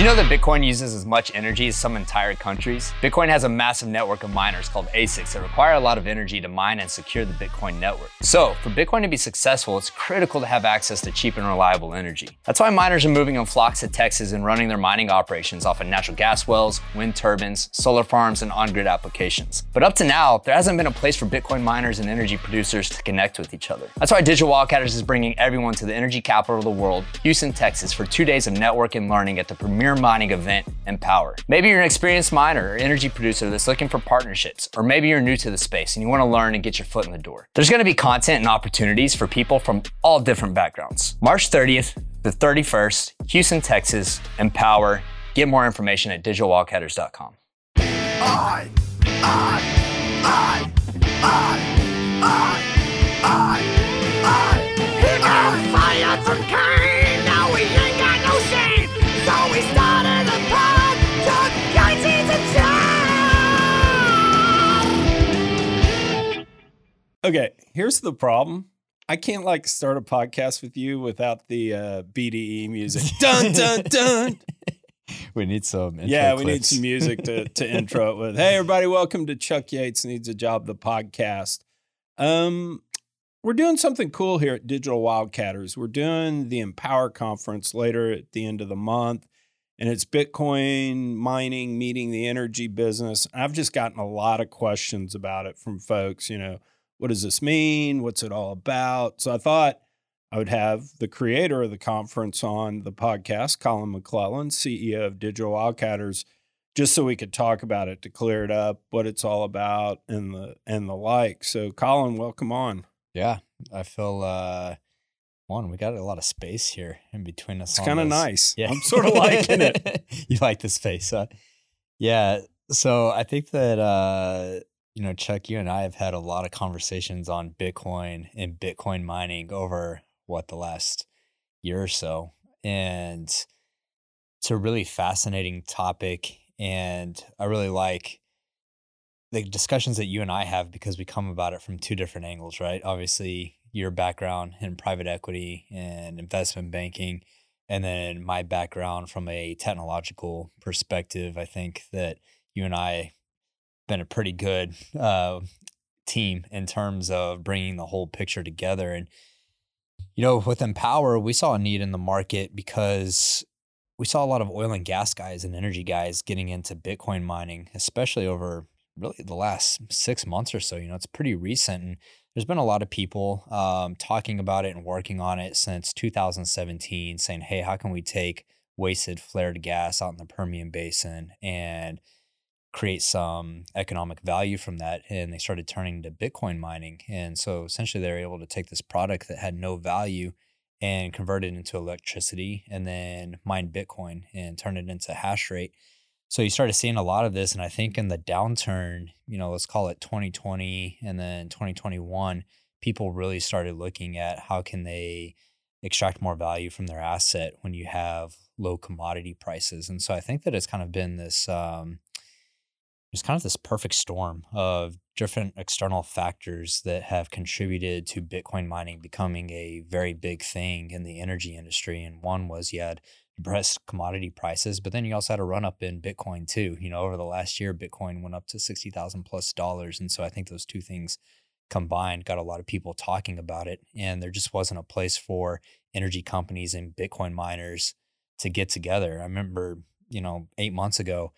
you know that Bitcoin uses as much energy as some entire countries? Bitcoin has a massive network of miners called ASICs that require a lot of energy to mine and secure the Bitcoin network. So, for Bitcoin to be successful, it's critical to have access to cheap and reliable energy. That's why miners are moving in flocks to Texas and running their mining operations off of natural gas wells, wind turbines, solar farms, and on grid applications. But up to now, there hasn't been a place for Bitcoin miners and energy producers to connect with each other. That's why Digital Wildcatters is bringing everyone to the energy capital of the world, Houston, Texas, for two days of network and learning at the premier mining event, Empower. Maybe you're an experienced miner or energy producer that's looking for partnerships, or maybe you're new to the space and you want to learn and get your foot in the door. There's going to be content and opportunities for people from all different backgrounds. March 30th to 31st, Houston, Texas, Empower. Get more information at digitalwildcatters.com. I, I, I, I, I, I, I, I, fire Okay, here's the problem. I can't like start a podcast with you without the uh, BDE music. dun dun dun. we need some. yeah, we need some music to to intro it with. Hey, everybody, welcome to Chuck Yates Needs a Job, the podcast. Um, we're doing something cool here at Digital Wildcatters. We're doing the Empower conference later at the end of the month, and it's Bitcoin mining meeting the energy business. I've just gotten a lot of questions about it from folks. You know what does this mean? What's it all about? So I thought I would have the creator of the conference on the podcast, Colin McClellan, CEO of Digital Wildcatters, just so we could talk about it to clear it up, what it's all about, and the and the like. So, Colin, welcome on. Yeah, I feel uh, one. We got a lot of space here in between us. It's kind of nice. Yeah, I'm sort of liking it. you like the space, huh? Yeah. So I think that uh, you know, Chuck, you and I have had a lot of conversations on Bitcoin and Bitcoin mining over what the last year or so. And it's a really fascinating topic. And I really like the discussions that you and I have because we come about it from two different angles, right? Obviously, your background in private equity and investment banking, and then my background from a technological perspective. I think that you and I been a pretty good uh, team in terms of bringing the whole picture together. And, you know, with Empower, we saw a need in the market because we saw a lot of oil and gas guys and energy guys getting into Bitcoin mining, especially over really the last six months or so. You know, it's pretty recent. And there's been a lot of people um, talking about it and working on it since 2017, saying, hey, how can we take wasted flared gas out in the Permian Basin and create some economic value from that and they started turning to bitcoin mining. And so essentially they were able to take this product that had no value and convert it into electricity and then mine bitcoin and turn it into hash rate. So you started seeing a lot of this and i think in the downturn you know let's call it 2020 and then 2021 people really started looking at how can they extract more value from their asset when you have low commodity prices. And so i think that it's kind of been this um, there's kind of this perfect storm of different external factors that have contributed to Bitcoin mining becoming a very big thing in the energy industry. And one was you had depressed commodity prices, but then you also had a run up in Bitcoin too. You know, over the last year, Bitcoin went up to 60,000 plus dollars. And so I think those two things combined got a lot of people talking about it. And there just wasn't a place for energy companies and Bitcoin miners to get together. I remember, you know, eight months ago,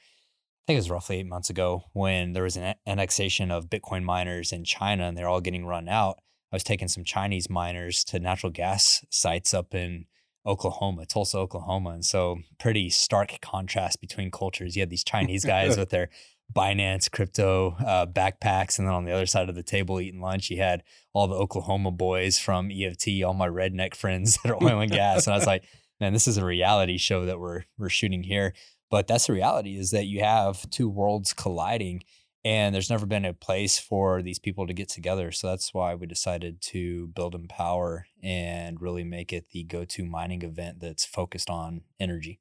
I think it was roughly eight months ago when there was an annexation of Bitcoin miners in China and they're all getting run out. I was taking some Chinese miners to natural gas sites up in Oklahoma, Tulsa, Oklahoma. And so, pretty stark contrast between cultures. You had these Chinese guys with their Binance crypto uh, backpacks. And then on the other side of the table eating lunch, you had all the Oklahoma boys from EFT, all my redneck friends that are oil and gas. And I was like, man, this is a reality show that we're we're shooting here. But that's the reality is that you have two worlds colliding and there's never been a place for these people to get together. So that's why we decided to build Empower and really make it the go to mining event that's focused on energy.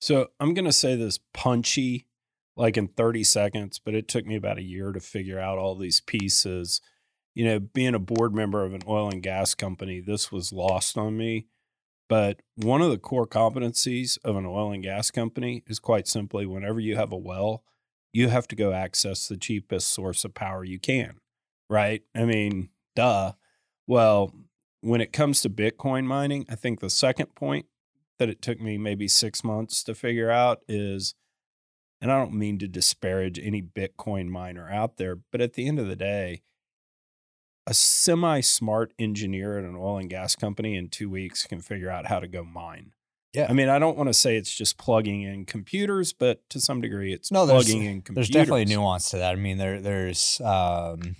So I'm going to say this punchy, like in 30 seconds, but it took me about a year to figure out all these pieces. You know, being a board member of an oil and gas company, this was lost on me But one of the core competencies of an oil and gas company is quite simply whenever you have a well, you have to go access the cheapest source of power you can, right? I mean, duh. Well, when it comes to Bitcoin mining, I think the second point that it took me maybe six months to figure out is, and I don't mean to disparage any Bitcoin miner out there, but at the end of the day, a semi smart engineer at an oil and gas company in two weeks can figure out how to go mine. Yeah. I mean, I don't want to say it's just plugging in computers, but to some degree it's No, there's- plugging in computers. There's definitely nuance to that. I mean, there there's um,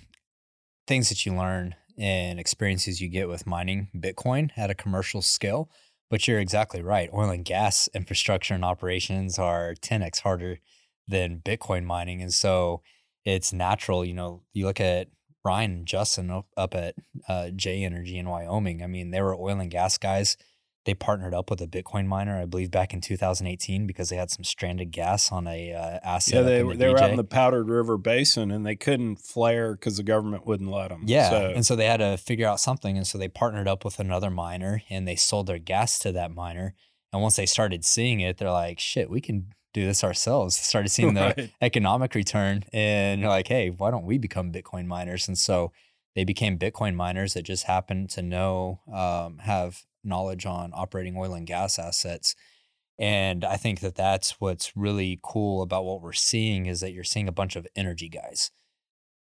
things that you learn and experiences you get with mining Bitcoin at a commercial scale. But you're exactly right. Oil and gas infrastructure and operations are 10x harder than Bitcoin mining, and so it's natural. You know, you look at Ryan and Justin up, up at uh, J Energy in Wyoming. I mean, they were oil and gas guys. They partnered up with a Bitcoin miner, I believe, back in 2018 because they had some stranded gas on a uh, asset. Yeah, they were the they were out in the Powder River Basin and they couldn't flare because the government wouldn't let them. Yeah. so, and so they had to figure out something. And so they partnered up with another miner and they sold their gas to that miner. And once they started seeing it, they're like, shit, we can do this ourselves. Started seeing the Right. economic return and like, hey, why don't we become Bitcoin miners? And so they became Bitcoin miners that just happened to know, um, have knowledge on operating oil and gas assets. And I think that that's what's really cool about what we're seeing is that you're seeing a bunch of energy guys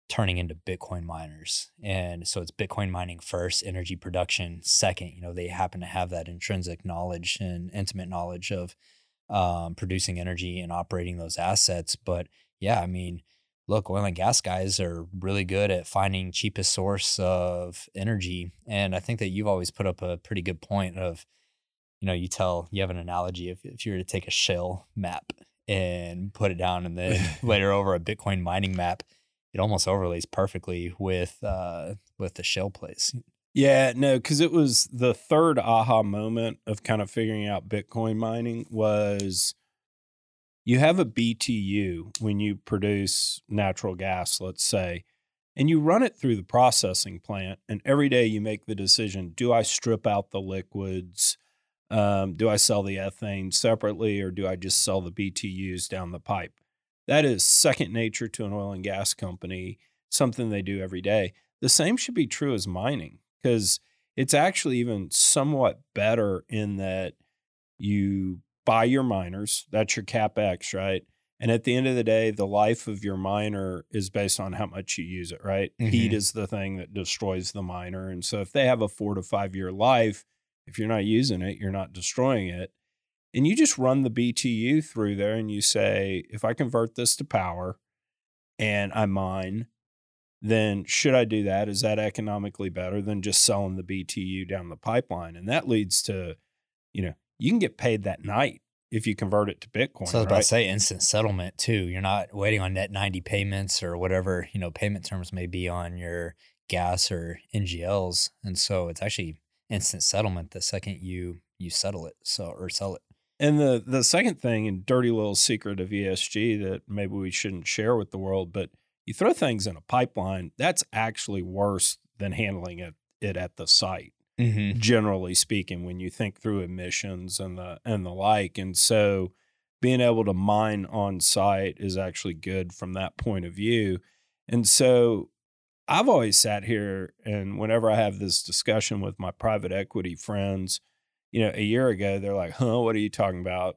turning into Bitcoin miners. And so it's Bitcoin mining first, energy production second. You know, they happen to have that intrinsic knowledge and intimate knowledge of um, producing energy and operating those assets. But yeah, I mean, look, oil and gas guys are really good at finding cheapest source of energy. And I think that you've always put up a pretty good point of, you know, you tell you have an analogy if, if you were to take a shale map and put it down and then later over a Bitcoin mining map, it almost overlays perfectly with uh with the shale plays. Yeah, no, because it was the third aha moment of kind of figuring out Bitcoin mining was you have a BTU when you produce natural gas, let's say, and you run it through the processing plant, and every day you make the decision: do I strip out the liquids? Um, do I sell the ethane separately, or do I just sell the BTUs down the pipe? That is second nature to an oil and gas company, something they do every day. The same should be true as mining because it's actually even somewhat better in that you buy your miners, that's your capex, right? And at the end of the day, the life of your miner is based on how much you use it, right? Heat Mhm. is the thing that destroys the miner. And so if they have a four to five year life, if you're not using it, you're not destroying it. And you just run the BTU through there and you say, if I convert this to power and I mine, then should I do that? Is that economically better than just selling the BTU down the pipeline? And that leads to, you know, you can get paid that night if you convert it to Bitcoin. So I was about right? to say instant settlement too. You're not waiting on net 90 payments or whatever, you know, payment terms may be on your gas or NGLs. And so it's actually instant settlement the second you you settle it. So or sell it. And the the second thing and dirty little secret of ESG that maybe we shouldn't share with the world, but you throw things in a pipeline, that's actually worse than handling it, it at the site. Mm-hmm. generally speaking when you think through emissions and the and the like and so being able to mine on site is actually good from that point of view and so i've always sat here and whenever i have this discussion with my private equity friends you know a year ago they're like huh what are you talking about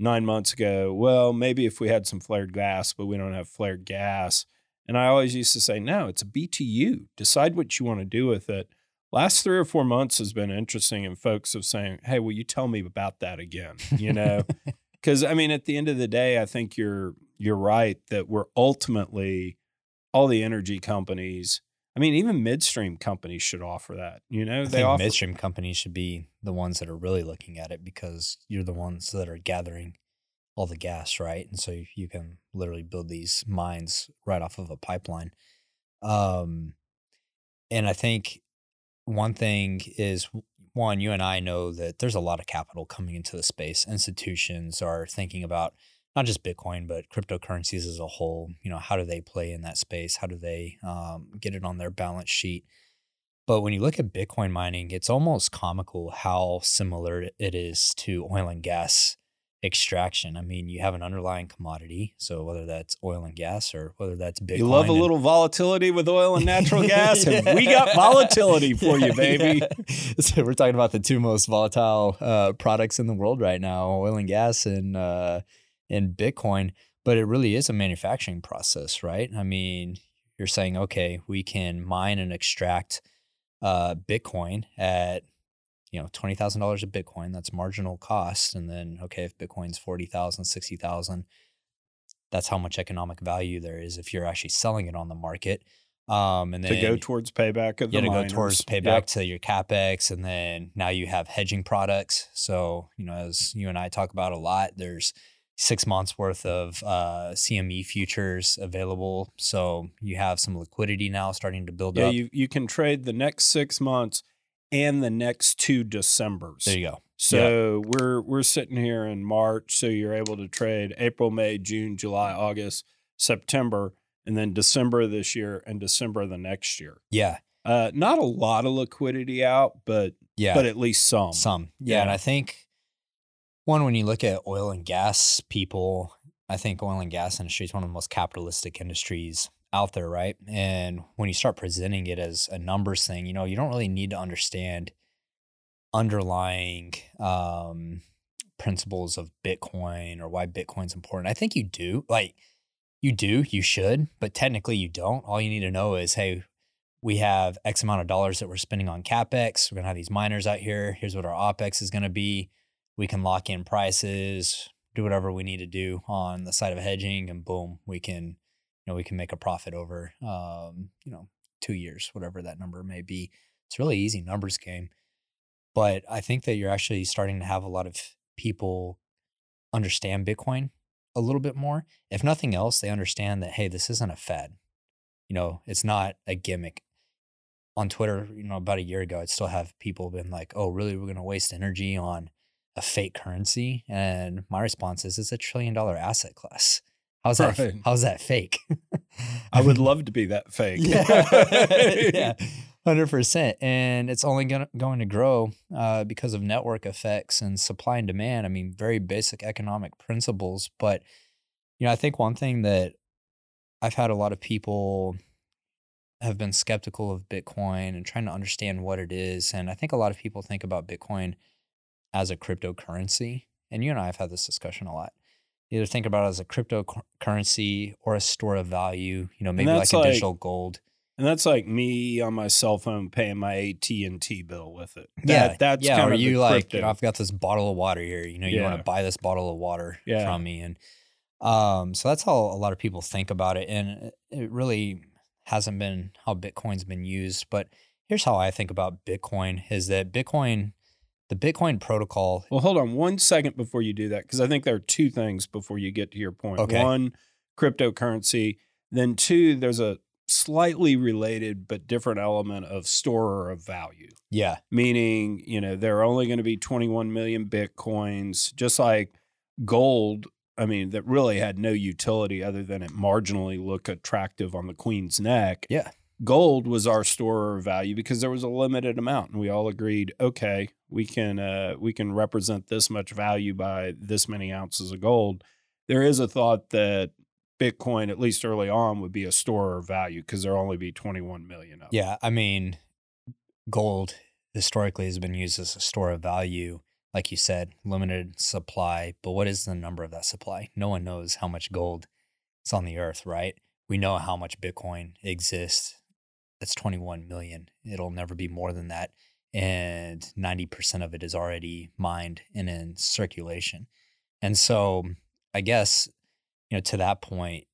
nine months ago well maybe if we had some flared gas but we don't have flared gas and i always used to say no it's a btu decide what you want to do with it. Last three or four months has been interesting and folks have saying hey will you tell me about that again? You know? Because i mean at the end of the day i think you're you're right that we're ultimately all the energy companies i mean even midstream companies should offer that you know? I they think offer midstream companies should be the ones that are really looking at it because you're the ones that are gathering all the gas, right? And so you can literally build these mines right off of a pipeline. Um, and I think one thing is one, you and I know that there's a lot of capital coming into the space. Institutions are thinking about not just Bitcoin, but cryptocurrencies as a whole. You know, how do they play in that space? How do they um, get it on their balance sheet? But when you look at Bitcoin mining, it's almost comical how similar it is to oil and gas extraction. I mean, you have an underlying commodity, so whether that's oil and gas or whether that's Bitcoin. You love a and- little volatility with oil and natural gas, and we got volatility for you, baby. Yeah. So we're talking about the two most volatile uh, products in the world right now: oil and gas and uh, and Bitcoin. But it really is a manufacturing process, right? I mean, you're saying, okay, we can mine and extract uh, Bitcoin at you know twenty thousand dollars of Bitcoin. That's marginal cost, and then okay, if Bitcoin's forty thousand, sixty thousand, that's how much economic value there is if you're actually selling it on the market. Um, and then to go towards payback of yeah, the to go towards payback Yep. to your capex, and then now you have hedging products. So you know, as you and I talk about a lot, there's six months worth of uh, CME futures available. So you have some liquidity now starting to build Yeah, up. you, you can trade the next six months and the next two Decembers. there you go. So we're we're sitting here in March, so you're able to trade April, May, June, July, August, September, and then December this year and December the next year. Yeah, Uh, not a lot of liquidity out, but yeah. but at least some. Some. Yeah, And I think one, when you look at oil and gas people, I think oil and gas industry is one of the most capitalistic industries out there, right? And when you start presenting it as a numbers thing, you know, you don't really need to understand underlying um, principles of Bitcoin or why Bitcoin's important. I think you do. Like, you do, you should, but technically you don't. All you need to know is, hey, we have X amount of dollars that we're spending on capex. We're gonna have these miners out here. Here's what our opex is gonna be. We can lock in prices, do whatever we need to do on the side of hedging, and boom, we can, know, we can make a profit over, um, you know, two years, whatever that number may be. It's really easy numbers game, but I think that you're actually starting to have a lot of people understand Bitcoin a little bit more. If nothing else, they understand that hey, this isn't a fad. You know, it's not a gimmick on Twitter, you know, about a year ago, I'd still have people been like, "Oh, really? We're going to waste energy on a fake currency?" And my response is, "It's a trillion dollar asset class. How's that? Right. How's that fake?" I would love to be that fake. yeah, hundred percent. And it's only gonna, going to grow uh, because of network effects and supply and demand. I mean, very basic economic principles. But you know, I think one thing that I've had a lot of people have been skeptical of Bitcoin and trying to understand what it is. And I think a lot of people think about Bitcoin as a cryptocurrency. And you and I have had this discussion a lot. Either think about it as a cryptocurrency or a store of value, you know, maybe like a like- digital gold. And that's like me on my cell phone paying my AT and T bill with it. yeah, that's yeah. kind Or you like, you know, I've got this bottle of water here. You know, you want to buy this bottle of water Yeah. from me, and um, so that's how a lot of people think about it, and it really hasn't been how Bitcoin's been used. But here's how I think about Bitcoin: is that Bitcoin, the Bitcoin protocol, Well, hold on one second before you do that, because I think there are two things before you get to your point. Okay. One, cryptocurrency. Then two, there's a slightly related but different element of storer of value. yeah, Meaning, you know, there are only going to be 21 million bitcoins, just like gold. I mean, that really had no utility other than it marginally look attractive on the queen's neck. Yeah. Gold was our store of value because there was a limited amount, and we all agreed, okay, we can uh, we can represent this much value by this many ounces of gold. There is a thought that Bitcoin, at least early on, would be a store of value because there'll only be 21 million of it. yeah. I mean, gold historically has been used as a store of value. Like you said, limited supply. But what is the number of that supply? No one knows how much gold is on the earth, right? We know how much Bitcoin exists. That's 21 million. It'll never be more than that. And 90% of it is already mined and in circulation. And so I guess, you know, to that point,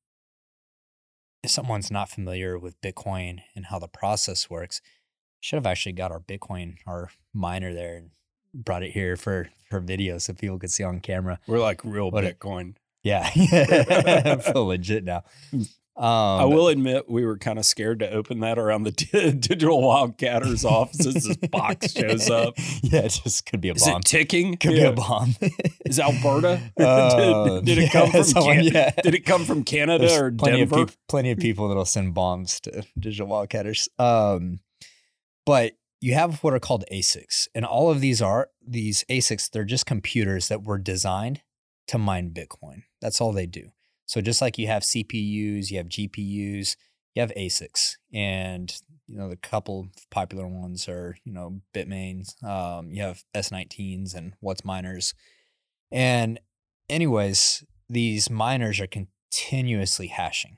if someone's not familiar with Bitcoin and how the process works, should have actually got our Bitcoin, our miner there and brought it here for for video so people could see on camera. We're like real What Bitcoin. Yeah. I feel legit now. Hmm. Um, I will admit we were kind of scared to open that around the di- digital wildcatters offices. This box shows up. Yeah, it just could be a Is bomb. it ticking? could Yeah. be a bomb. Is Alberta? Uh, did, did it come from someone- Can- yeah. Did it come from Canada There's or plenty Denver? Of peop- plenty of people that'll send bombs to digital wildcatters. Um, But you have what are called ASICs, and all of these are these ASICs. They're just computers that were designed to mine Bitcoin. That's all they do. So just like you have CPUs, you have GPUs, you have ASICs, and you know the couple popular ones are you know Bitmains. Um, you have S19s and Whatsminers, and anyways, these miners are continuously hashing.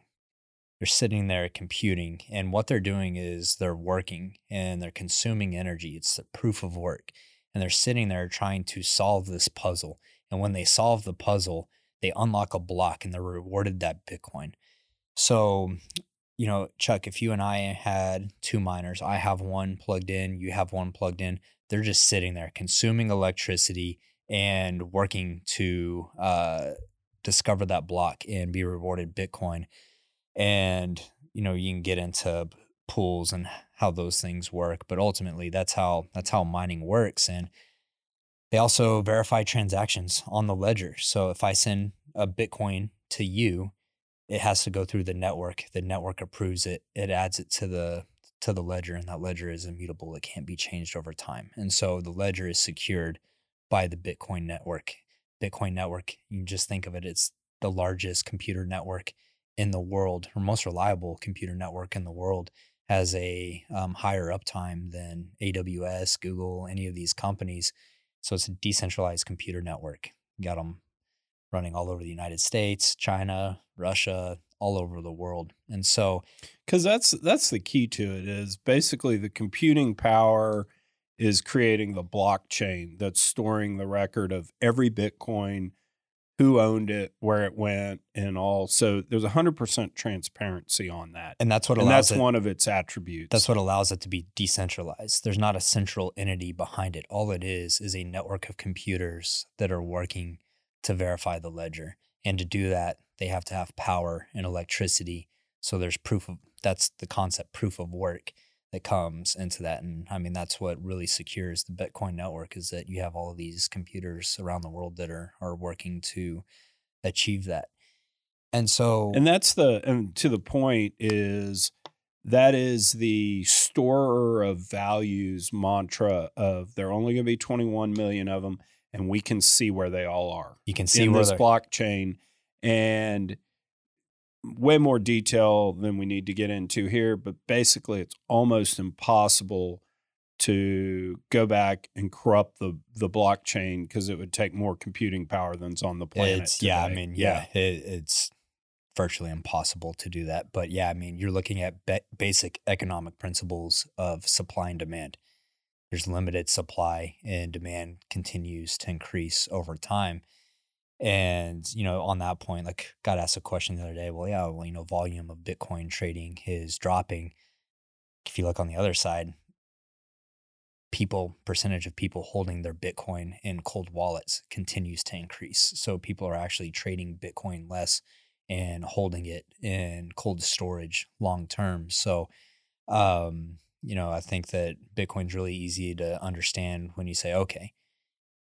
They're sitting there computing and what they're doing is they're working and they're consuming energy. It's the proof of work. And they're sitting there trying to solve this puzzle. And when they solve the puzzle they unlock a block and they're rewarded that bitcoin. So you know chuck if you and i had two miners i have one plugged in you have one plugged in they're just sitting there consuming electricity and working to uh, discover that block and be rewarded bitcoin. And you know you can get into pools and how those things work but ultimately that's how that's how mining works. And they also verify transactions on the ledger. So if i send a bitcoin to you it has to go through the network. The network approves it. It adds it to the to the ledger and that ledger is immutable. It can't be changed over time. And so the ledger is secured by the bitcoin network. Bitcoin network you just think of it it's the largest computer network in the world, or most reliable computer network in the world, has a um, higher uptime than AWS, Google, any of these companies. So it's a decentralized computer network. Got them running all over the United States, China, Russia, all over the world. And so cuz that's that's the key to it is basically the computing power is creating the blockchain that's storing the record of every bitcoin who owned it, where it went, and all. So there's 100% transparency on that. And that's what and that's it, one of its attributes. That's what allows it to be decentralized. There's not a central entity behind it. All it is is a network of computers that are working to verify the ledger. And to do that, they have to have power and electricity. So there's proof of that's the concept proof of work that comes into that. And I mean, that's what really secures the Bitcoin network is that you have all of these computers around the world that are are working to achieve that. And so And that's the and to the point is that is the storer of values mantra of there are only going to be 21 million of them and we can see where they all are. You can see in this blockchain and way more detail than we need to get into here, but basically it's almost impossible to go back and corrupt the the blockchain because it would take more computing power than's on the planet. It's yeah, I mean, yeah, It, it's virtually impossible to do that. But yeah, I mean, you're looking at ba- basic economic principles of supply and demand. There's limited supply, and demand continues to increase over time. And you know, on that point, like, got asked a question the other day. Well, yeah, well, you know, volume of Bitcoin trading is dropping. If you look on the other side, people percentage of people holding their bitcoin in cold wallets continues to increase so people are actually trading bitcoin less and holding it in cold storage long term so um you know i think that bitcoin's really easy to understand when you say okay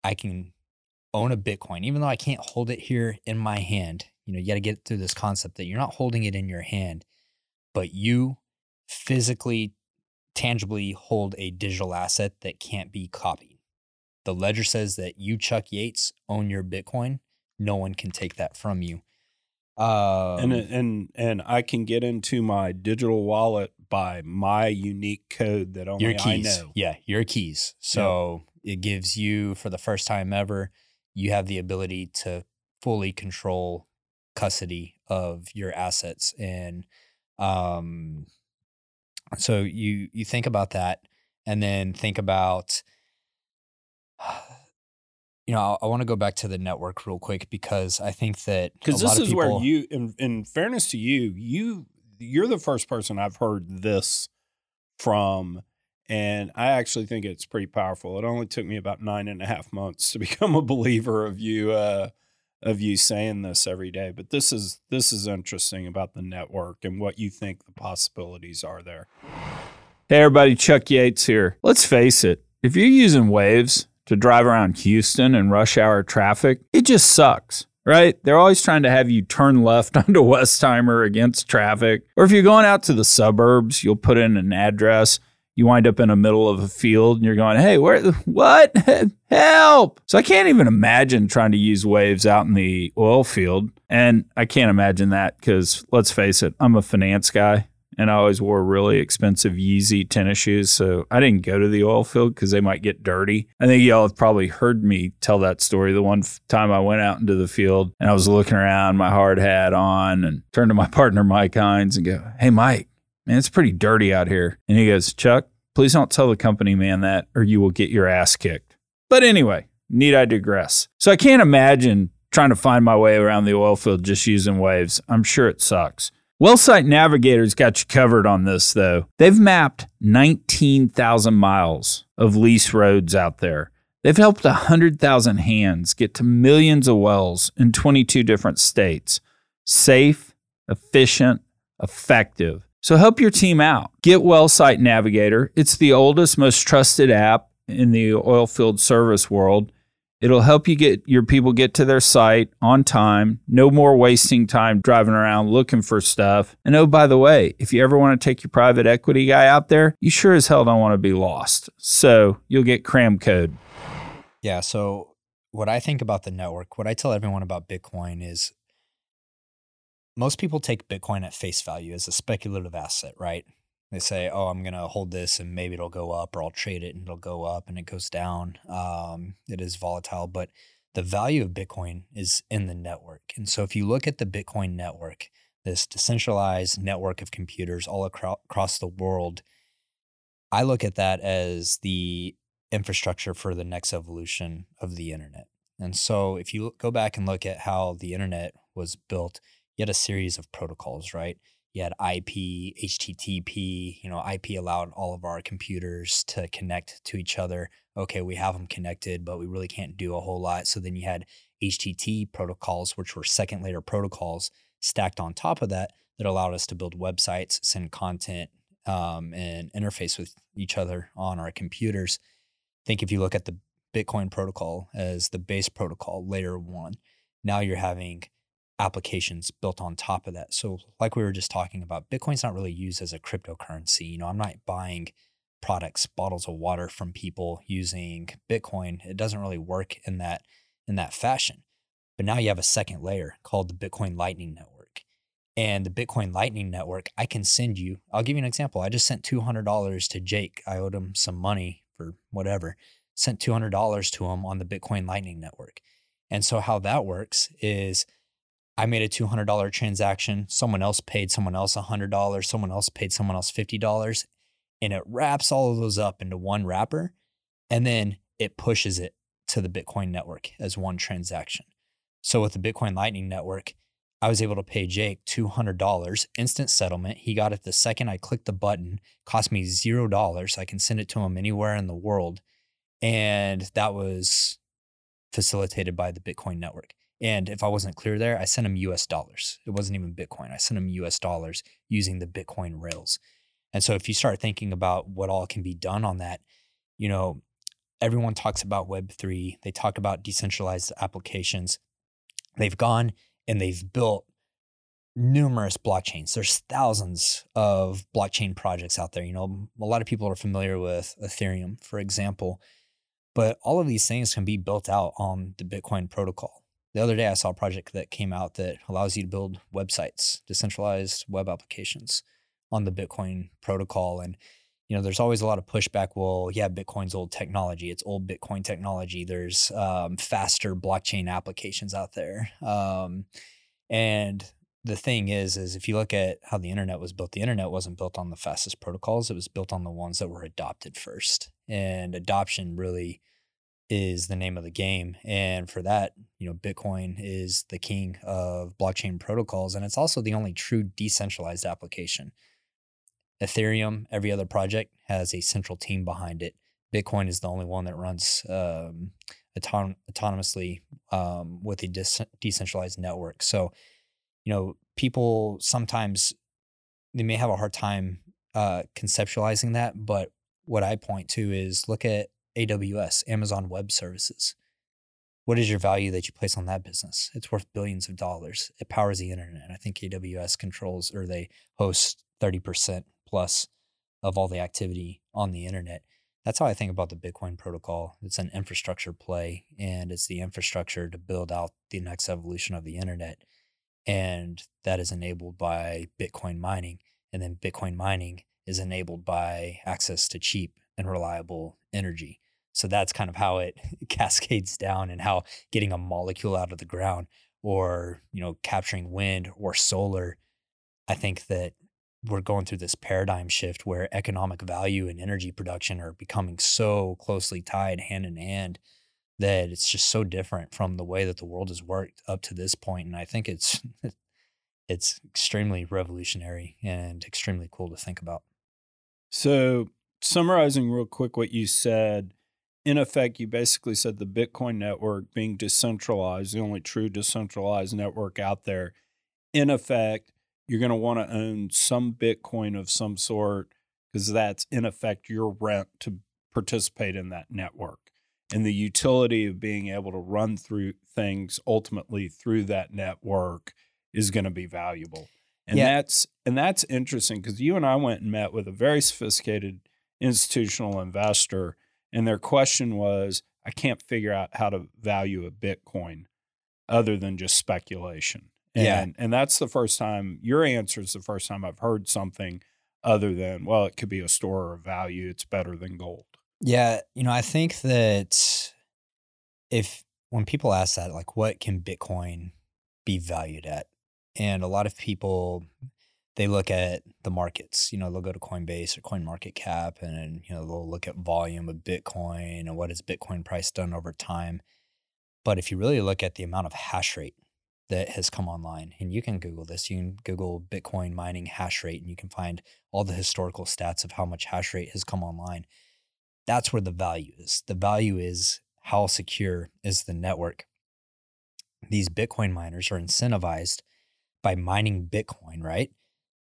i can own a bitcoin even though i can't hold it here in my hand you know you got to get through this concept that you're not holding it in your hand but you physically tangibly hold a digital asset that can't be copied. The ledger says that you, Chuck Yates, own your Bitcoin. No one can take that from you. Um, and and and I can get into my digital wallet by my unique code that only your keys. I know. Yeah, your keys. So it gives you, for the first time ever, you have the ability to fully control custody of your assets. And um, so you you think about that, and then think about. You know, I, I want to go back to the network real quick because I think that Because this is where you, in, in fairness to you, you you're the first person I've heard this from, and I actually think it's pretty powerful. It only took me about nine and a half months to become a believer of you uh, of you saying this every day. But this is this is interesting about the network and what you think the possibilities are there. Hey, everybody, Chuck Yates here. Let's face it, if you're using Waze to drive around Houston in rush hour traffic, it just sucks, right? They're always trying to have you turn left onto Westheimer against traffic. Or if you're going out to the suburbs, you'll put in an address. You wind up in the middle of a field and you're going, hey, where, what? Help. So I can't even imagine trying to use Waze out in the oil field. And I can't imagine that because let's face it, I'm a finance guy and I always wore really expensive Yeezy tennis shoes. So I didn't go to the oil field because they might get dirty. I think y'all have probably heard me tell that story. The one time I went out into the field and I was looking around, my hard hat on, and turned to my partner, Mike Hines, and go, Hey, Mike, man, it's pretty dirty out here. And he goes, Chuck, please don't tell the company man that or you will get your ass kicked. But anyway, need I digress. So I can't imagine trying to find my way around the oil field just using Waze. I'm sure it sucks. WellSite Navigator's got you covered on this, though. They've mapped 19,000 miles of lease roads out there. They've helped 100,000 hands get to millions of wells in 22 different states. Safe, efficient, effective. So help your team out. Get WellSite Navigator. It's the oldest, most trusted app in the oilfield service world. It'll help you get your people get to their site on time. No more wasting time driving around looking for stuff. And oh, by the way, if you ever want to take your private equity guy out there, you sure as hell don't want to be lost. So you'll get cram code. Yeah. So what I think about the network, what I tell everyone about Bitcoin is most people take Bitcoin at face value as a speculative asset, right? They say, "Oh, I'm gonna hold this, and maybe it'll go up, or I'll trade it, and it'll go up, and it goes down." Um, it is volatile, but the value of Bitcoin is in the network. And so, if you look at the Bitcoin network, this decentralized network of computers all acro- across the world, I look at that as the infrastructure for the next evolution of the internet. And so, if you go back and look at how the internet was built, you had a series of protocols, right? You had IP, HTTP, you know, IP allowed all of our computers to connect to each other. Okay, we have them connected, but we really can't do a whole lot. So then you had HTTP protocols, which were second layer protocols stacked on top of that that allowed us to build websites, send content, um, and interface with each other on our computers. I think if you look at the Bitcoin protocol as the base protocol, layer one, now you're having applications built on top of that. So, like we were just talking about, Bitcoin's not really used as a cryptocurrency. You know, I'm not buying products, bottles of water from people using Bitcoin. It doesn't really work in that in that fashion. But now you have a second layer called the Bitcoin Lightning Network. And the Bitcoin Lightning Network, I can send you, I'll give you an example. I just sent $200 to Jake. I owed him some money for whatever. Sent $200 to him on the Bitcoin Lightning Network. And so how that works is I made a $200 transaction. Someone else paid someone else $100. Someone else paid someone else $50. And it wraps all of those up into one wrapper. And then it pushes it to the Bitcoin network as one transaction. So with the Bitcoin Lightning Network, I was able to pay Jake $200 instant settlement. He got it the second I clicked the button, cost me $0. I can send it to him anywhere in the world. And that was facilitated by the Bitcoin network. And if I wasn't clear there, I sent him US dollars. It wasn't even Bitcoin. I sent him US dollars using the Bitcoin rails. And so if you start thinking about what all can be done on that, you know, everyone talks about Web3, they talk about decentralized applications. They've gone and they've built numerous blockchains. There's thousands of blockchain projects out there. You know, a lot of people are familiar with Ethereum, for example, but all of these things can be built out on the Bitcoin protocol the other day I saw a project that came out that allows you to build websites, decentralized web applications on the Bitcoin protocol. And, you know, there's always a lot of pushback. Well, yeah, Bitcoin's old technology. It's old Bitcoin technology. There's um, faster blockchain applications out there. Um, and the thing is, is if you look at how the internet was built, the internet wasn't built on the fastest protocols. It was built on the ones that were adopted first. And adoption really is the name of the game. And for that, you know, Bitcoin is the king of blockchain protocols. And it's also the only true decentralized application. Ethereum, every other project has a central team behind it. Bitcoin is the only one that runs um, auton- autonomously um, with a de- decentralized network. So, you know, people sometimes they may have a hard time uh, conceptualizing that, but what I point to is look at AWS, Amazon Web Services. What is your value that you place on that business? It's worth billions of dollars. It powers the internet. I think AWS controls or they host 30% plus of all the activity on the internet. That's how I think about the Bitcoin protocol. It's an infrastructure play, and it's the infrastructure to build out the next evolution of the internet. And that is enabled by Bitcoin mining. And then Bitcoin mining is enabled by access to cheap and reliable energy. So that's kind of how it cascades down and how getting a molecule out of the ground or, you know, capturing wind or solar. I think that we're going through this paradigm shift where economic value and energy production are becoming so closely tied hand in hand that it's just so different from the way that the world has worked up to this point and i think it's it's extremely revolutionary and extremely cool to think about So, summarizing real quick what you said, in effect, you basically said the Bitcoin network being decentralized, the only true decentralized network out there, in effect, you're going to want to own some Bitcoin of some sort because that's in effect your rent to participate in that network. And the utility of being able to run through things ultimately through that network is going to be valuable. And Yeah. that's and that's interesting because you and I went and met with a very sophisticated institutional investor, and their question was, I can't figure out how to value a Bitcoin other than just speculation. And Yeah. and that's the first time your answer is the first time I've heard something other than, well, it could be a store of value, it's better than gold. Yeah, you know, I think that if when people ask that, like, what can Bitcoin be valued at? And a lot of people, they look at the markets. You know, they'll go to Coinbase or Coin Market Cap, and you know they'll look at volume of Bitcoin and what has Bitcoin price done over time. But if you really look at the amount of hash rate that has come online, and you can Google this, you can Google Bitcoin mining hash rate, and you can find all the historical stats of how much hash rate has come online that's where the value is. The value is how secure is the network. These Bitcoin miners are incentivized by mining Bitcoin, right?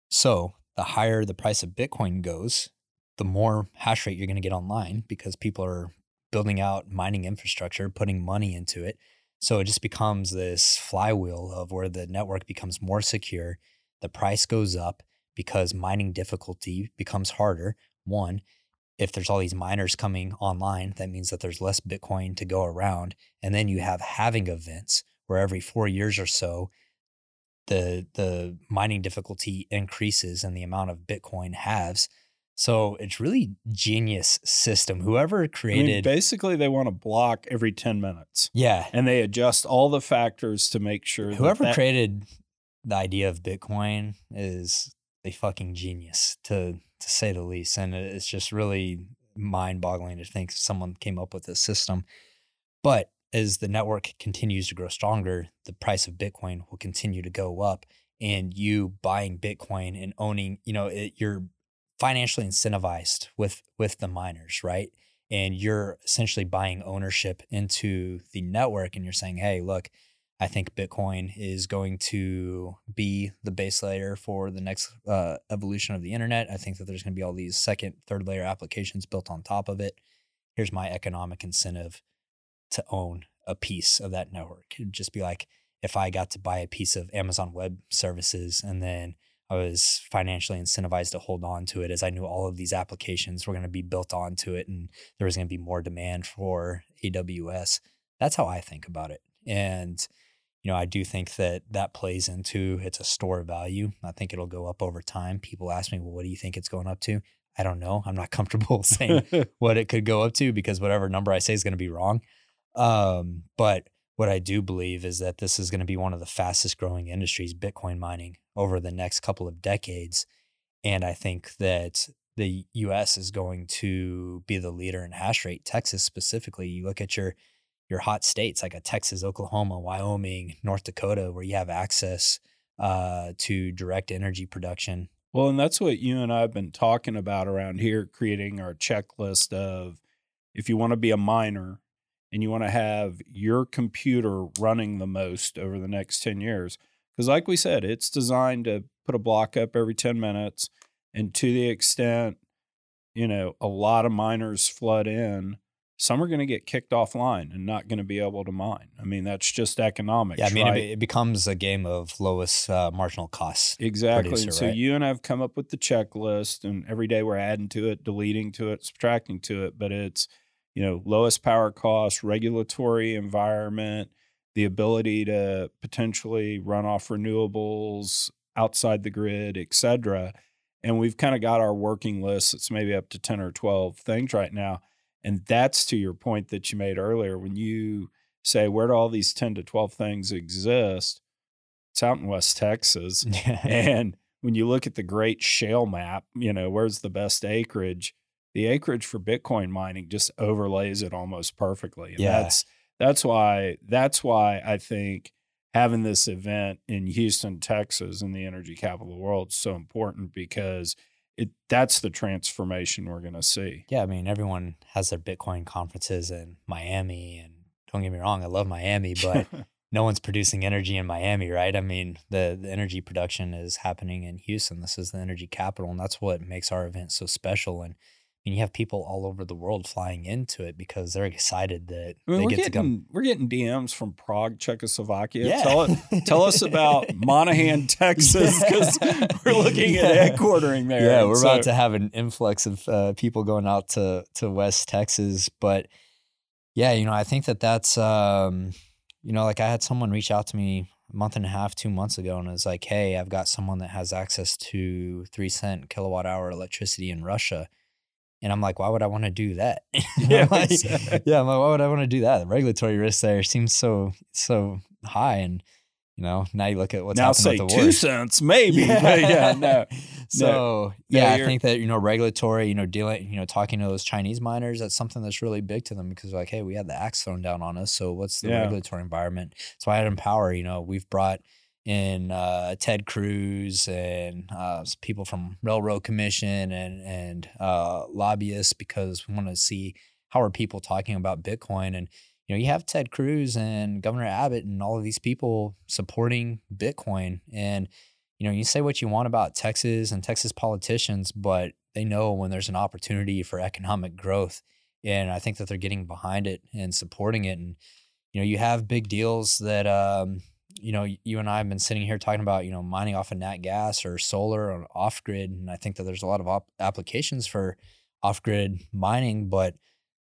So the higher the price of Bitcoin goes, the more hash rate you're going to get online because people are building out mining infrastructure, putting money into it. So it just becomes this flywheel of where the network becomes more secure, the price goes up because mining difficulty becomes harder. One, if there's all these miners coming online, that means that there's less Bitcoin to go around. And then you have halving events where every four years or so, the the mining difficulty increases and the amount of Bitcoin halves. So it's really genius system. Whoever I mean, created, basically, they want to block every 10 minutes yeah, and they adjust all the factors to make sure that whoever that- created the idea of Bitcoin is a fucking genius to to say the least. And it's just really mind boggling to think someone came up with this system. But as the network continues to grow stronger, the price of Bitcoin will continue to go up. And you buying Bitcoin and owning, you know, it, you're financially incentivized with with the miners, right? And you're essentially buying ownership into the network, and you're saying, "Hey, look, I think Bitcoin is going to be the base layer for the next uh, evolution of the internet. I think that there's going to be all these second, third layer applications built on top of it. Here's my economic incentive to own a piece of that network. It'd just be like if I got to buy a piece of Amazon Web Services and then I was financially incentivized to hold on to it as I knew all of these applications were going to be built onto it and there was going to be more demand for AWS. That's how I think about it. And you know, I do think that that plays into it's a store of value. I think it'll go up over time. People ask me, well, what do you think it's going up to? I don't know. I'm not comfortable saying what it could go up to because whatever number I say is going to be wrong. Um, but what I do believe is that this is going to be one of the fastest growing industries, Bitcoin mining, over the next couple of decades. And I think that the US is going to be the leader in hash rate. Texas specifically, you look at your your hot states like a Texas, Oklahoma, Wyoming, North Dakota, where you have access uh, to direct energy production. Well, and that's what you and I have been talking about around here, creating our checklist of if you want to be a miner and you want to have your computer running the most over the next 10 years. Because, like we said, it's designed to put a block up every 10 minutes. And to the extent, you know, a lot of miners flood in, some are going to get kicked offline and not going to be able to mine. I mean, that's just economics. Yeah, I mean, right? it, it becomes a game of lowest uh, marginal costs. Exactly. producer, so right? you and I have come up with the checklist, and every day we're adding to it, deleting to it, subtracting to it. But it's, you know, lowest power cost, regulatory environment, the ability to potentially run off renewables outside the grid, et cetera. And we've kind of got our working list. It's maybe up to 10 or 12 things right now. And that's to your point that you made earlier. When you say, where do all these 10 to 12 things exist? It's out in West Texas. And when you look at the great shale map, you know, where's the best acreage? The acreage for Bitcoin mining just overlays it almost perfectly. And Yeah. that's that's why that's why I think having this event in Houston, Texas, in the energy capital of the world is so important because it that's the transformation we're gonna see. Yeah, I mean, everyone has their Bitcoin conferences in Miami, and don't get me wrong, I love Miami, but no one's producing energy in Miami, right? I mean, the the energy production is happening in Houston. This is the energy capital, and that's what makes our event so special. And Mean, you have people all over the world flying into it because they're excited that I mean, they we're get to getting come. we're getting DMs from Prague, Czechoslovakia. Yeah. Tell, tell us about Monahans, Texas, because we're looking at headquartering there. Yeah, And we're so- about to have an influx of uh, people going out to to West Texas, but yeah, you know, I think that that's um, you know, like I had someone reach out to me a month and a half, two months ago, and it's like, hey, I've got someone that has access to three cent kilowatt hour electricity in Russia, and I'm like, why would I want to do that? Yeah, Like, exactly. yeah, I'm like, why would I want to do that? The regulatory risk there seems so so high, and you know, now you look at what's now happened say with the two war. cents, maybe. But yeah, no. So No, yeah, I think that you know regulatory, you know, dealing, you know, talking to those Chinese miners, that's something that's really big to them because like, hey, we had the axe thrown down on us. So what's the Yeah. regulatory environment? So at Empower, you know, we've brought in uh, Ted Cruz and uh, people from Railroad Commission and and uh, lobbyists because we want to see how are people talking about Bitcoin and you know you have Ted Cruz and Governor Abbott and all of these people supporting Bitcoin and you know you say what you want about Texas and Texas politicians but they know when there's an opportunity for economic growth and I think that they're getting behind it and supporting it and you know you have big deals that um you know you and I have been sitting here talking about you know mining off of nat gas or solar or off grid and I think that there's a lot of op- applications for off grid mining but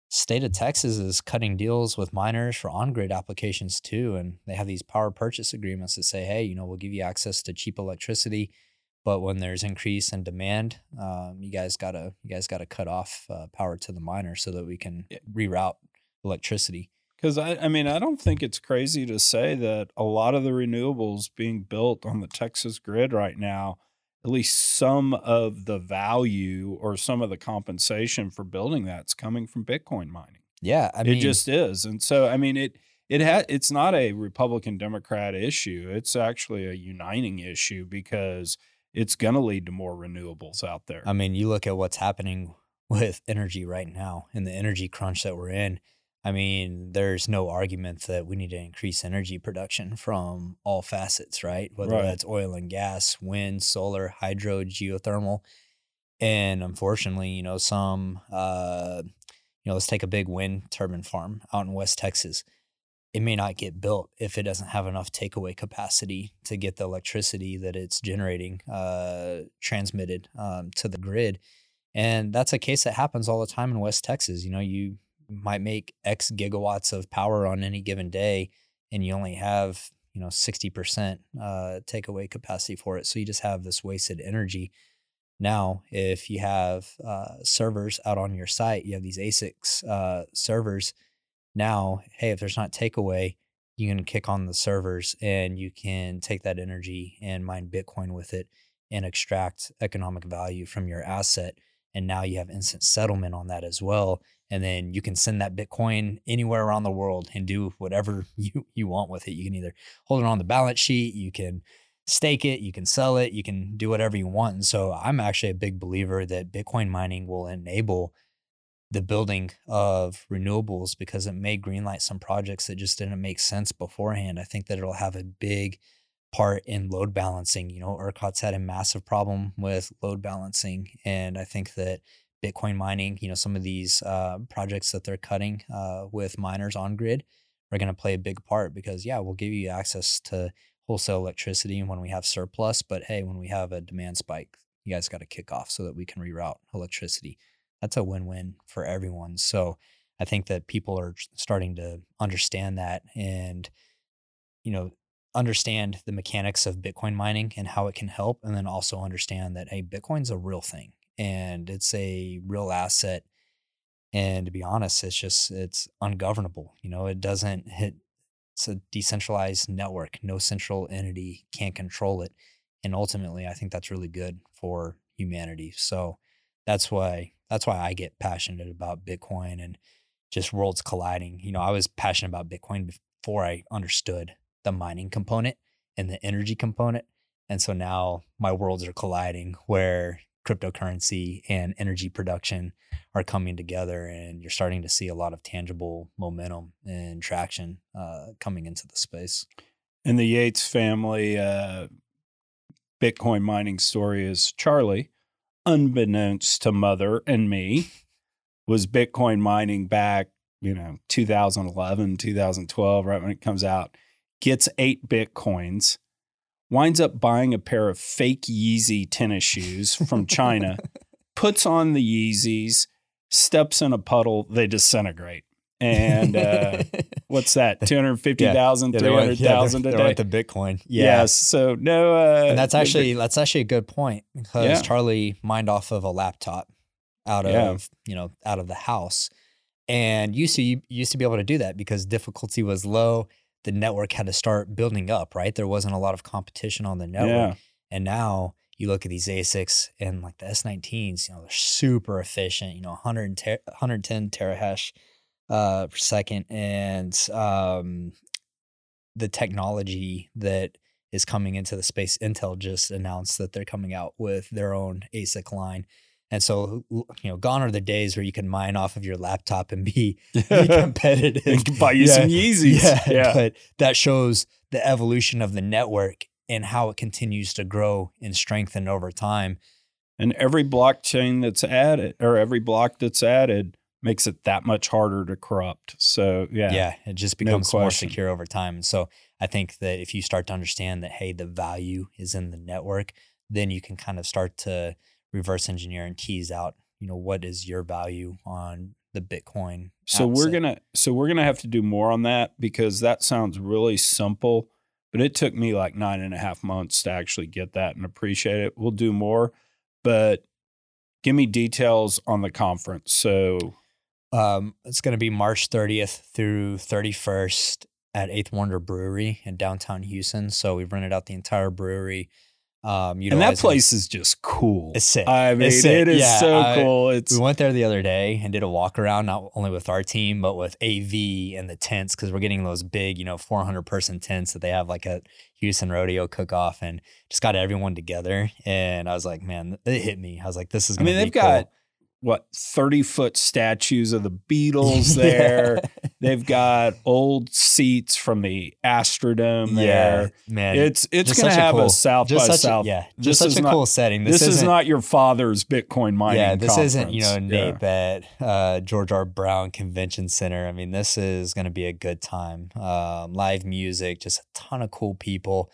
state of Texas is cutting deals with miners for on-grid applications too, and they have these power purchase agreements that say, "Hey, you know, we'll give you access to cheap electricity, but when there's increase in demand, um, you guys gotta you guys gotta cut off uh, power to the miner so that we can reroute electricity." Because I, I mean, I don't think it's crazy to say that a lot of the renewables being built on the Texas grid right now, at least some of the value or some of the compensation for building that's coming from Bitcoin mining. Yeah, I mean, it just is, and so I mean it. It ha- It's not a Republican Democrat issue. It's actually a uniting issue because it's going to lead to more renewables out there. I mean, you look at what's happening with energy right now and the energy crunch that we're in. I mean, there's no argument that we need to increase energy production from all facets, right? Whether Right. that's oil and gas, wind, solar, hydro, geothermal. And unfortunately, you know, some, uh, you know, let's take a big wind turbine farm out in West Texas. It may not get built if it doesn't have enough takeaway capacity to get the electricity that it's generating uh, transmitted um, to the grid. And that's a case that happens all the time in West Texas. You know, you might make X gigawatts of power on any given day, and you only have, you know, 60% uh, takeaway capacity for it. So you just have this wasted energy. Now, if you have uh, servers out on your site, you have these ASICs uh, servers. Now, hey, if there's not takeaway, you can kick on the servers and you can take that energy and mine Bitcoin with it and extract economic value from your asset. And now you have instant settlement on that as well. And then you can send that Bitcoin anywhere around the world and do whatever you, you want with it. You can either hold it on the balance sheet, you can stake it, you can sell it, you can do whatever you want. And so I'm actually a big believer that Bitcoin mining will enable the building of renewables because it may greenlight some projects that just didn't make sense beforehand. I think that it'll have a big part in load balancing. You know, ERCOT's had a massive problem with load balancing, and I think that Bitcoin mining, you know, some of these uh, projects that they're cutting uh, with miners on grid are going to play a big part because, yeah, we'll give you access to wholesale electricity when we have surplus. But hey, when we have a demand spike, you guys got to kick off so that we can reroute electricity. That's a win win for everyone. So I think that people are starting to understand that and, you know, understand the mechanics of Bitcoin mining and how it can help. And then also understand that, hey, Bitcoin's a real thing and it's a real asset. And to be honest, it's just, it's ungovernable. You know, it doesn't hit, it's a decentralized network. No central entity can control it. And ultimately, I think that's really good for humanity. So that's why, that's why I get passionate about Bitcoin and just worlds colliding. You know, I was passionate about Bitcoin before I understood the mining component and the energy component. And so now my worlds are colliding where cryptocurrency and energy production are coming together and you're starting to see a lot of tangible momentum and traction uh, coming into the space. In the Yates family, uh, Bitcoin mining story is Charlie, unbeknownst to mother and me, was Bitcoin mining back, you know, 2011, 2012, right when it comes out gets eight Bitcoins, winds up buying a pair of fake Yeezy tennis shoes from China, puts on the Yeezys, steps in a puddle, they disintegrate. And uh, what's that? 250,000, yeah. yeah, 300,000 yeah, a day? the Bitcoin. Yeah. Yes. So no. Uh, and that's actually, that's actually a good point because Charlie mined off of a laptop out of, you know, out of the house. And used to, you used to be able to do that because difficulty was low the network had to start building up, right? There wasn't a lot of competition on the network. Yeah. And now you look at these ASICs and like the S19s, you know, they're super efficient, you know, 110, 110 terahash uh, per second. And um, the technology that is coming into the space, Intel just announced that they're coming out with their own ASIC line and so, you know, gone are the days where you can mine off of your laptop and be, be competitive. and buy you yeah. some Yeezys. Yeah, yeah. But that shows the evolution of the network and how it continues to grow and strengthen over time. And every blockchain that's added or every block that's added makes it that much harder to corrupt. So, yeah. Yeah. It just becomes no more secure over time. And so I think that if you start to understand that, hey, the value is in the network, then you can kind of start to reverse engineer and tease out, you know, what is your value on the Bitcoin. So we're gonna so we're gonna have to do more on that because that sounds really simple, but it took me like nine and a half months to actually get that and appreciate it. We'll do more, but give me details on the conference. So um, it's going to be March 30th through 31st at Eighth Wonder Brewery in downtown Houston. So we've rented out the entire brewery. Um, and that place is just cool. It's sick. I mean, it's it is yeah, so cool. It's we went there the other day and did a walk around, not only with our team but with AV and the tents because we're getting those big, you know, 400 person tents that they have like a Houston rodeo cook off, and just got everyone together. And I was like, man, it hit me. I was like, this is. I mean, they've cool. got what 30 foot statues of the Beatles there. They've got old seats from the Astrodome there. Man. It's it's just gonna have a, cool, a South by South. A, yeah, just this such a not, cool setting. This, this is not your father's Bitcoin mining. Yeah, this conference. isn't, you know, NAPE yeah. at uh, George R. Brown Convention Center. I mean, this is gonna be a good time. Um, live music, just a ton of cool people.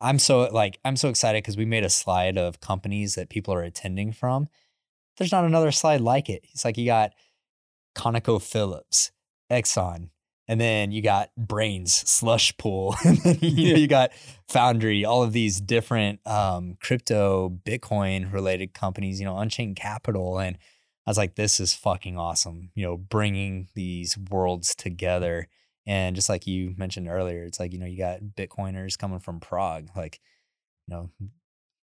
I'm so like I'm so excited because we made a slide of companies that people are attending from there's not another slide like it. It's like you got ConocoPhillips, Exxon, and then you got Braiins, Slush Pool, and then you, yeah. you got Foundry, all of these different um, crypto, Bitcoin related companies, you know, Unchained Capital. And I was like, this is fucking awesome, you know, bringing these worlds together. And just like you mentioned earlier, it's like, you know, you got Bitcoiners coming from Prague, like, you know,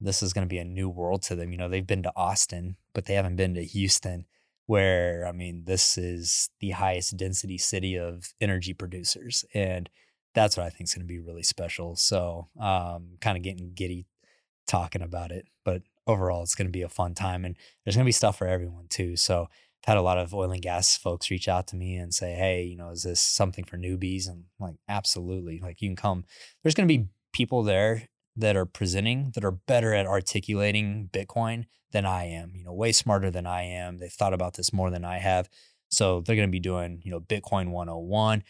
this is going to be a new world to them. You know, they've been to Austin, but they haven't been to Houston, where, I mean, this is the highest density city of energy producers. And that's what I think is going to be really special. So, um, kind of getting giddy talking about it. But overall, it's going to be a fun time. And there's going to be stuff for everyone too. So, I've had a lot of oil and gas folks reach out to me and say, Hey, you know, is this something for newbies? And I'm like, absolutely. Like, you can come. There's going to be people there that are presenting that are better at articulating Bitcoin than I am, you know, way smarter than I am. They've thought about this more than I have. So they're going to be doing, you know, Bitcoin 101.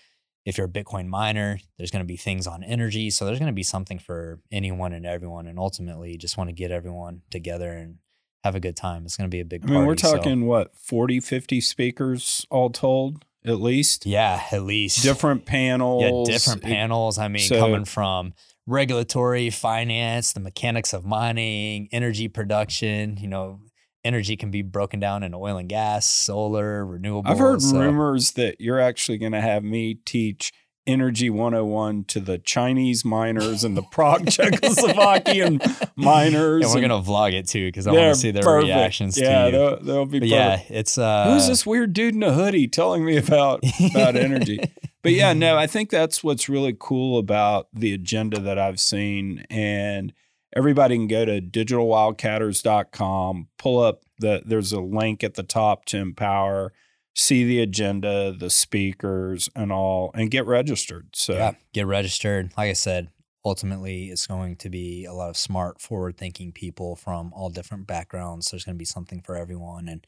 If you're a Bitcoin miner, there's going to be things on energy. So there's going to be something for anyone and everyone. And ultimately, just want to get everyone together and have a good time. It's going to be a big I mean, we're party, so- talking what 40, 50 speakers all told, at least. yeah, at least Different panels. Yeah, different panels. I mean, so- coming from regulatory, finance, the mechanics of mining, energy production. You know, energy can be broken down in oil and gas, solar, renewable. I've heard so- rumors that you're actually going to have me teach Energy 101 to the Chinese miners and the Prague Czechoslovakian miners. And we're and gonna vlog it too because I want to see their perfect. reactions Yeah, to they'll, they'll be yeah, it's uh, Who's this weird dude in a hoodie telling me about about energy? But yeah, mm-hmm. no, I think that's what's really cool about the agenda that I've seen. And everybody can go to digitalwildcatters.com, pull up the there's a link at the top to empower, see the agenda, the speakers and all, and get registered. So yeah, get registered. Like I said, ultimately, it's going to be a lot of smart, forward-thinking people from all different backgrounds. There's going to be something for everyone, and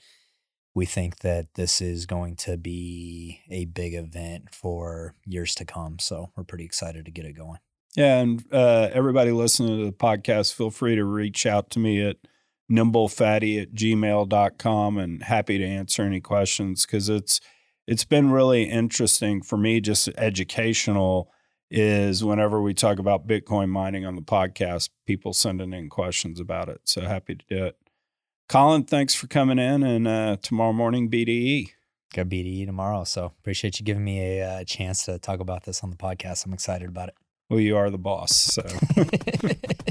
we think that this is going to be a big event for years to come. So we're pretty excited to get it going. Yeah, and uh, everybody listening to the podcast, feel free to reach out to me at nimblefatty at gmail.com and happy to answer any questions because it's it's been really interesting for me, just educational is whenever we talk about Bitcoin mining on the podcast, people sending in questions about it. So happy to do it. Colin, thanks for coming in and uh, tomorrow morning BDE. Got BDE tomorrow, so appreciate you giving me a uh, chance to talk about this on the podcast. I'm excited about it. Well, you are the boss. So.